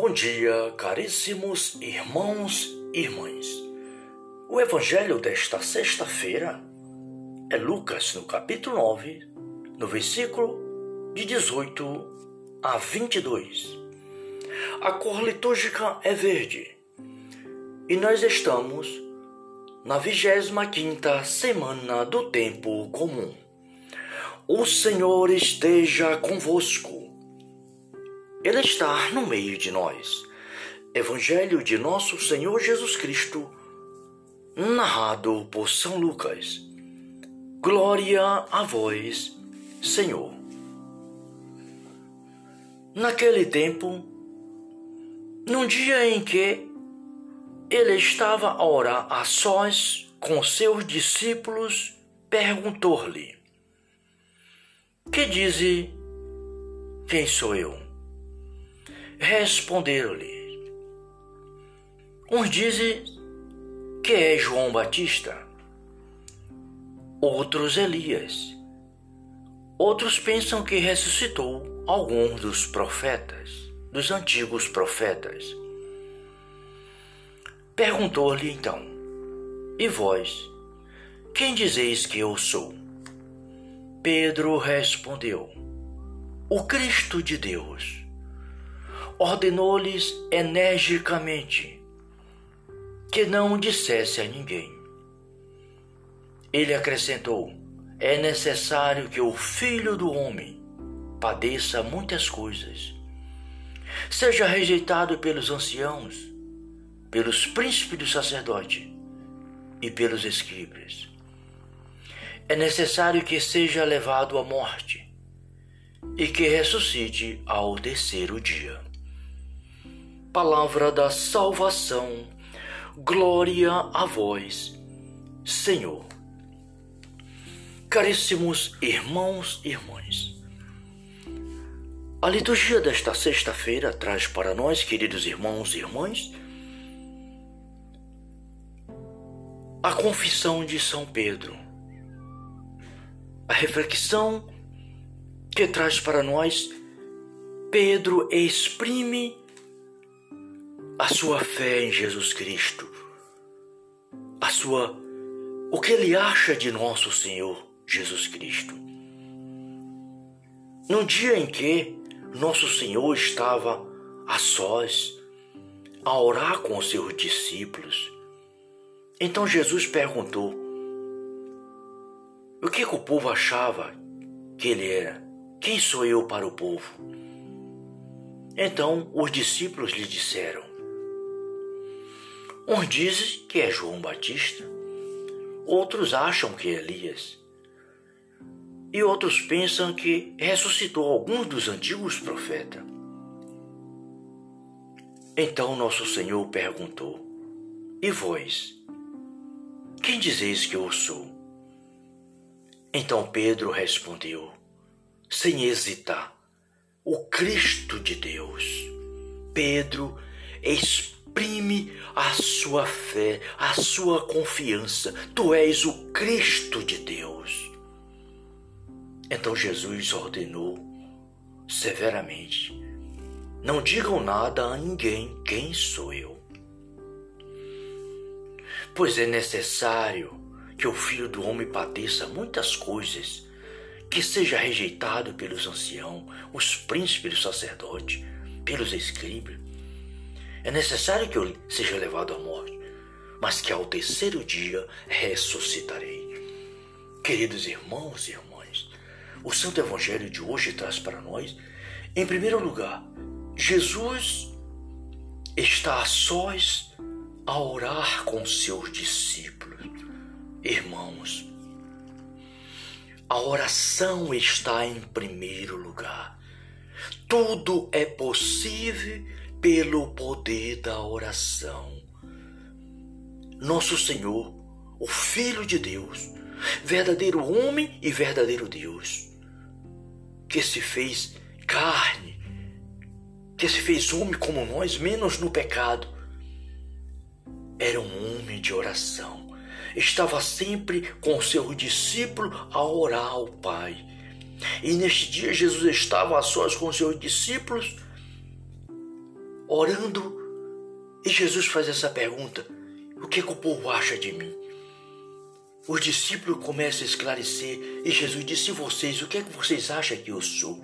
Bom dia, caríssimos irmãos e irmãs. O evangelho desta sexta-feira é Lucas, no capítulo 9, no versículo de 18 a 22. A cor litúrgica é verde e nós estamos na 25 semana do tempo comum. O Senhor esteja convosco. Ele está no meio de nós. Evangelho de Nosso Senhor Jesus Cristo, narrado por São Lucas. Glória a vós, Senhor. Naquele tempo, num dia em que ele estava a orar a sós com seus discípulos, perguntou-lhe: Que dize quem sou eu? Responderam-lhe: Uns dizem que é João Batista, outros Elias, outros pensam que ressuscitou algum dos profetas, dos antigos profetas. Perguntou-lhe então: E vós, quem dizeis que eu sou? Pedro respondeu: O Cristo de Deus ordenou-lhes energicamente que não dissesse a ninguém. Ele acrescentou: É necessário que o filho do homem padeça muitas coisas, seja rejeitado pelos anciãos, pelos príncipes do sacerdote e pelos escribas. É necessário que seja levado à morte e que ressuscite ao terceiro dia palavra da salvação. Glória a vós, Senhor. Caríssimos irmãos e irmãs, a liturgia desta sexta-feira traz para nós, queridos irmãos e irmãs, a confissão de São Pedro, a reflexão que traz para nós Pedro exprime a sua fé em Jesus Cristo, a sua o que ele acha de nosso Senhor Jesus Cristo. Num dia em que nosso Senhor estava a sós a orar com os seus discípulos, então Jesus perguntou: O que, que o povo achava que ele era? Quem sou eu para o povo? Então os discípulos lhe disseram: Uns dizem que é João Batista, outros acham que é Elias, e outros pensam que ressuscitou alguns dos antigos profetas. Então nosso Senhor perguntou: E vós? Quem dizeis que eu sou? Então Pedro respondeu, sem hesitar: O Cristo de Deus. Pedro explica exprime a sua fé, a sua confiança. Tu és o Cristo de Deus. Então Jesus ordenou severamente: Não digam nada a ninguém quem sou eu. Pois é necessário que o Filho do Homem padeça muitas coisas, que seja rejeitado pelos anciãos, os príncipes do sacerdote, pelos escribas é necessário que eu seja levado à morte, mas que ao terceiro dia ressuscitarei. Queridos irmãos e irmãs, o Santo Evangelho de hoje traz para nós, em primeiro lugar, Jesus está a sós a orar com seus discípulos. Irmãos, a oração está em primeiro lugar. Tudo é possível pelo poder da oração. Nosso Senhor, o Filho de Deus, verdadeiro homem e verdadeiro Deus, que se fez carne, que se fez homem como nós, menos no pecado, era um homem de oração. Estava sempre com seu discípulo a orar ao Pai. E neste dia Jesus estava a sós com seus discípulos orando, e Jesus faz essa pergunta: O que, é que o povo acha de mim? Os discípulos começam a esclarecer e Jesus disse: vocês, o que é que vocês acham que eu sou?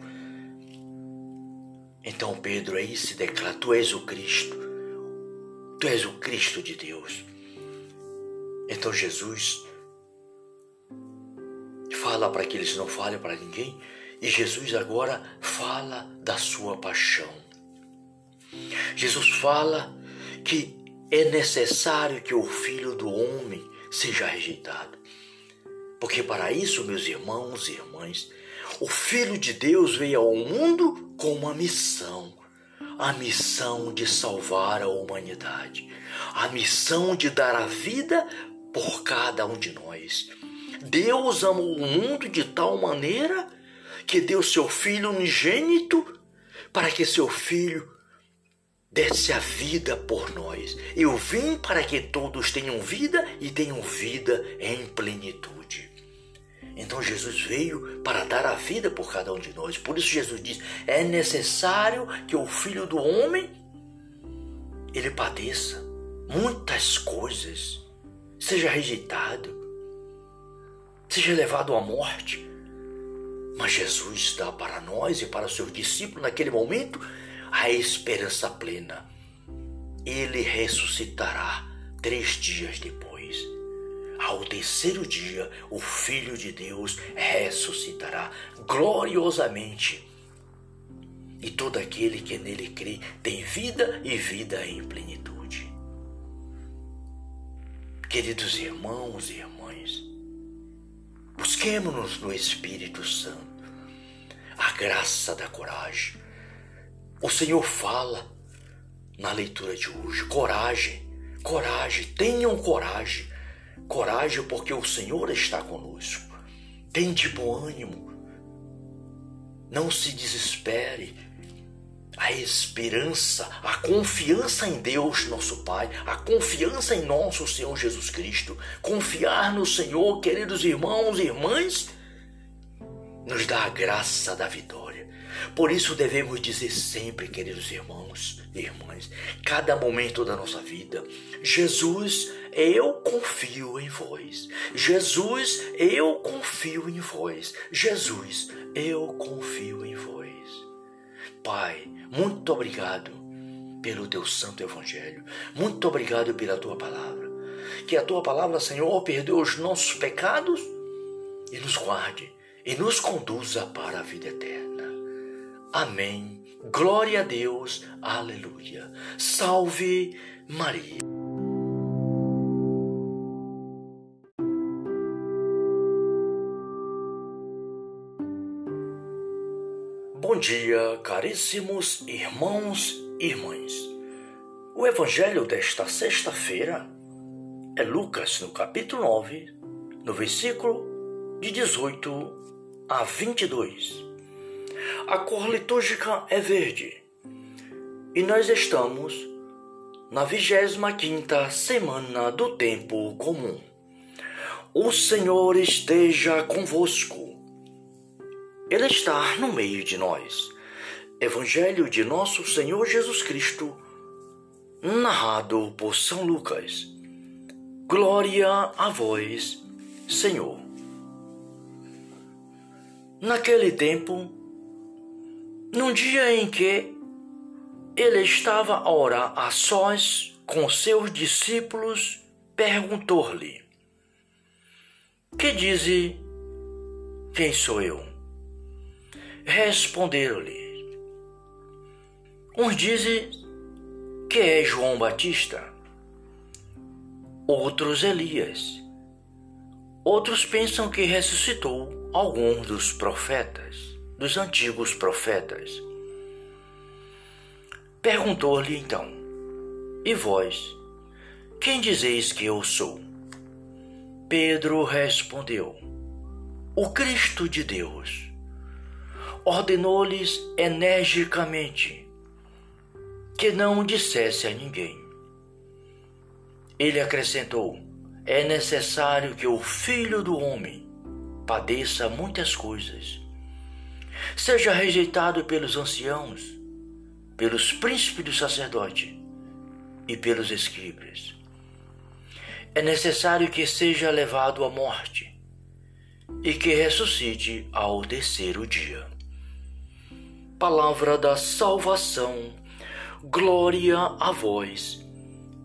Então Pedro aí se declara: Tu és o Cristo, Tu és o Cristo de Deus. Então Jesus fala para que eles não falem para ninguém e Jesus agora fala da sua paixão. Jesus fala que é necessário que o filho do homem seja rejeitado. Porque para isso, meus irmãos e irmãs, o Filho de Deus veio ao mundo com uma missão. A missão de salvar a humanidade. A missão de dar a vida por cada um de nós. Deus amou o mundo de tal maneira que deu seu Filho unigênito para que seu Filho desse a vida por nós. Eu vim para que todos tenham vida e tenham vida em plenitude. Então Jesus veio para dar a vida por cada um de nós. Por isso Jesus diz: é necessário que o Filho do Homem ele padeça muitas coisas, seja rejeitado, seja levado à morte. Mas Jesus dá para nós e para os seus discípulos naquele momento a esperança plena. Ele ressuscitará três dias depois. Ao terceiro dia, o Filho de Deus ressuscitará gloriosamente. E todo aquele que nele crê tem vida e vida em plenitude. Queridos irmãos e irmãs, busquemos-nos no Espírito Santo a graça da coragem o Senhor fala na leitura de hoje: coragem, coragem, tenham coragem, coragem porque o Senhor está conosco. Tente bom ânimo, não se desespere. A esperança, a confiança em Deus, nosso Pai, a confiança em nosso Senhor Jesus Cristo, confiar no Senhor, queridos irmãos e irmãs, nos dá a graça da vitória. Por isso devemos dizer sempre, queridos irmãos e irmãs, cada momento da nossa vida, Jesus, eu confio em vós. Jesus, eu confio em vós. Jesus, eu confio em vós. Pai, muito obrigado pelo teu santo evangelho. Muito obrigado pela tua palavra. Que a tua palavra, Senhor, perdoe os nossos pecados e nos guarde e nos conduza para a vida eterna. Amém. Glória a Deus. Aleluia. Salve Maria. Bom dia, caríssimos irmãos e irmãs. O evangelho desta sexta-feira é Lucas, no capítulo 9, no versículo de 18 a 22. A cor litúrgica é verde. E nós estamos na 25 semana do tempo comum. O Senhor esteja convosco. Ele está no meio de nós. Evangelho de nosso Senhor Jesus Cristo, narrado por São Lucas. Glória a vós, Senhor. Naquele tempo, num dia em que ele estava a orar a sós com seus discípulos, perguntou-lhe: Que dize quem sou eu? Responderam-lhe: Uns dizem que é João Batista, outros Elias, outros pensam que ressuscitou algum dos profetas dos antigos profetas. Perguntou-lhe então: E vós, quem dizeis que eu sou? Pedro respondeu: O Cristo de Deus. Ordenou-lhes energicamente que não dissesse a ninguém. Ele acrescentou: É necessário que o Filho do Homem padeça muitas coisas seja rejeitado pelos anciãos, pelos príncipes do sacerdote e pelos escribas. É necessário que seja levado à morte e que ressuscite ao terceiro dia. Palavra da salvação, glória a vós,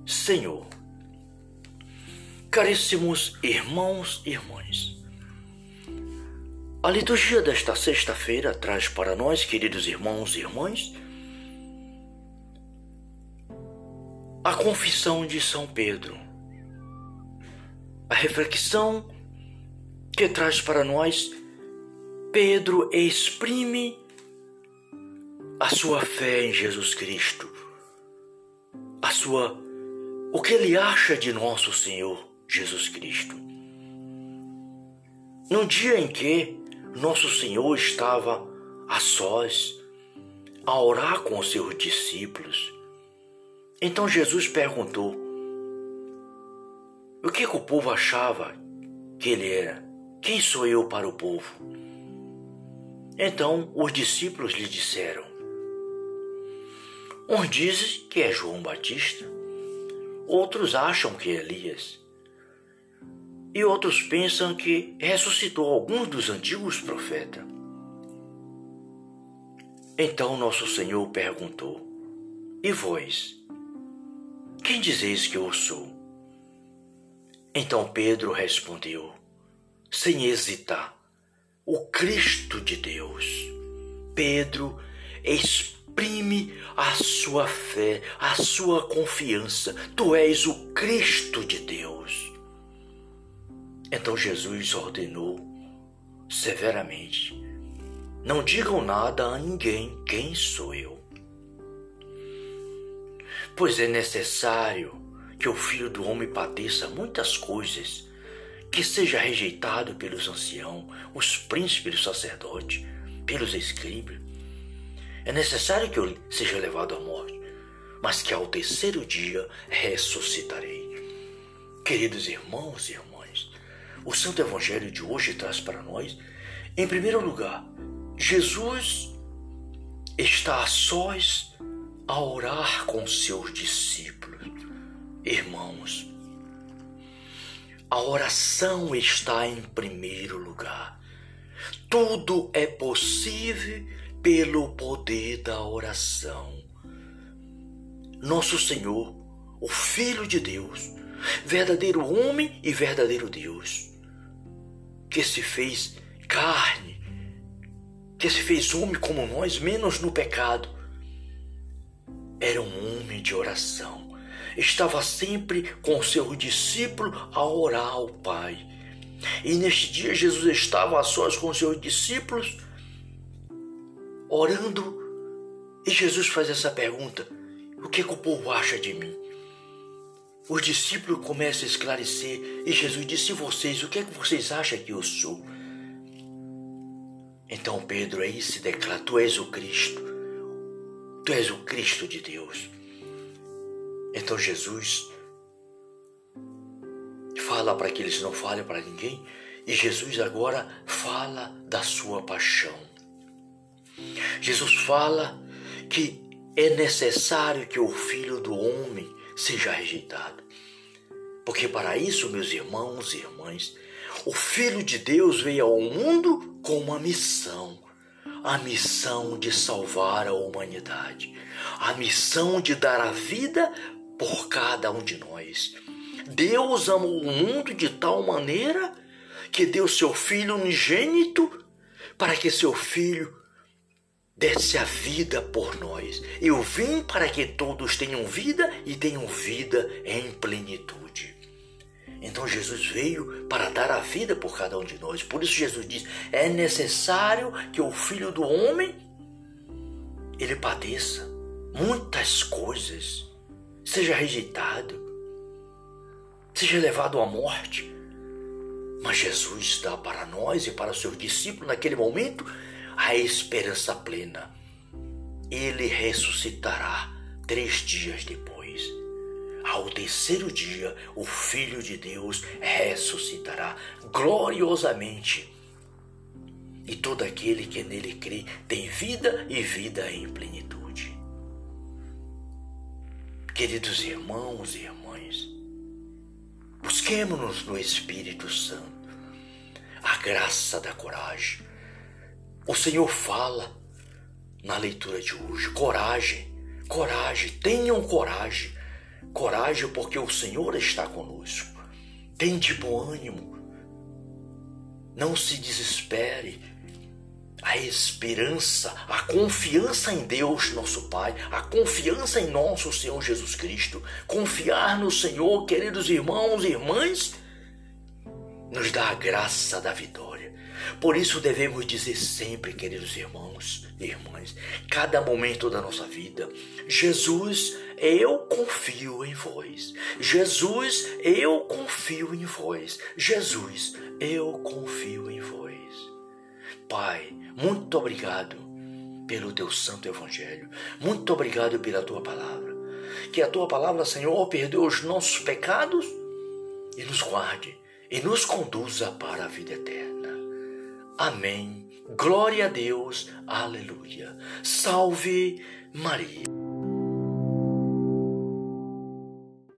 Senhor. Caríssimos irmãos e irmãs, a liturgia desta sexta-feira traz para nós, queridos irmãos e irmãs, a confissão de São Pedro, a reflexão que traz para nós Pedro exprime a sua fé em Jesus Cristo, a sua o que ele acha de nosso Senhor Jesus Cristo. No dia em que nosso Senhor estava a sós a orar com os seus discípulos, então Jesus perguntou: O que, que o povo achava que ele era? Quem sou eu para o povo? Então os discípulos lhe disseram: Uns dizem que é João Batista, outros acham que é Elias, e outros pensam que ressuscitou alguns dos antigos profetas. Então nosso Senhor perguntou: E vós? Quem dizeis que eu sou? Então Pedro respondeu, sem hesitar, o Cristo de Deus. Pedro exprime a sua fé, a sua confiança. Tu és o Cristo de Deus. Então Jesus ordenou severamente: Não digam nada a ninguém quem sou eu pois é necessário que o Filho do Homem padeça muitas coisas, que seja rejeitado pelos anciãos, os príncipes do sacerdote, pelos escribas. É necessário que eu seja levado à morte, mas que ao terceiro dia ressuscitarei. Queridos irmãos e irmãs, o Santo Evangelho de hoje traz para nós, em primeiro lugar, Jesus está a sós a orar com seus discípulos. Irmãos, a oração está em primeiro lugar. Tudo é possível pelo poder da oração. Nosso Senhor, o Filho de Deus, verdadeiro homem e verdadeiro Deus, que se fez carne, que se fez homem como nós, menos no pecado, era um homem de oração. Estava sempre com seu discípulo a orar ao Pai. E neste dia Jesus estava a sós com seus discípulos, orando, e Jesus faz essa pergunta: O que, é que o povo acha de mim? Os discípulos começam a esclarecer, e Jesus disse: vocês, o que é que vocês acham que eu sou? Então Pedro aí se declara: Tu és o Cristo, Tu és o Cristo de Deus. Então Jesus fala para que eles não falem para ninguém e Jesus agora fala da sua paixão. Jesus fala que é necessário que o filho do homem seja rejeitado. Porque para isso, meus irmãos e irmãs, o filho de Deus veio ao mundo com uma missão a missão de salvar a humanidade, a missão de dar a vida por cada um de nós. Deus amou o mundo de tal maneira que deu seu Filho unigênito para que seu Filho desse a vida por nós. Eu vim para que todos tenham vida e tenham vida em plenitude. Então Jesus veio para dar a vida por cada um de nós. Por isso Jesus diz: é necessário que o Filho do Homem ele padeça muitas coisas, seja rejeitado, seja levado à morte. Mas Jesus dá para nós e para os seus discípulos naquele momento a esperança plena. Ele ressuscitará três dias depois. Ao terceiro dia, o Filho de Deus ressuscitará gloriosamente. E todo aquele que nele crê tem vida e vida em plenitude. Queridos irmãos e irmãs, busquemos-nos no Espírito Santo a graça da coragem. O Senhor fala na leitura de hoje: coragem, coragem, tenham coragem, coragem porque o Senhor está conosco. Tende bom ânimo, não se desespere. A esperança, a confiança em Deus, nosso Pai, a confiança em nosso Senhor Jesus Cristo, confiar no Senhor, queridos irmãos e irmãs, nos dá a graça da vitória. Por isso devemos dizer sempre, queridos irmãos e irmãs, cada momento da nossa vida, Jesus, eu confio em vós. Jesus, eu confio em vós. Jesus, eu confio em vós. Pai, muito obrigado pelo teu santo evangelho. Muito obrigado pela tua palavra. Que a tua palavra, Senhor, perdoe os nossos pecados e nos guarde e nos conduza para a vida eterna. Amém. Glória a Deus. Aleluia. Salve Maria.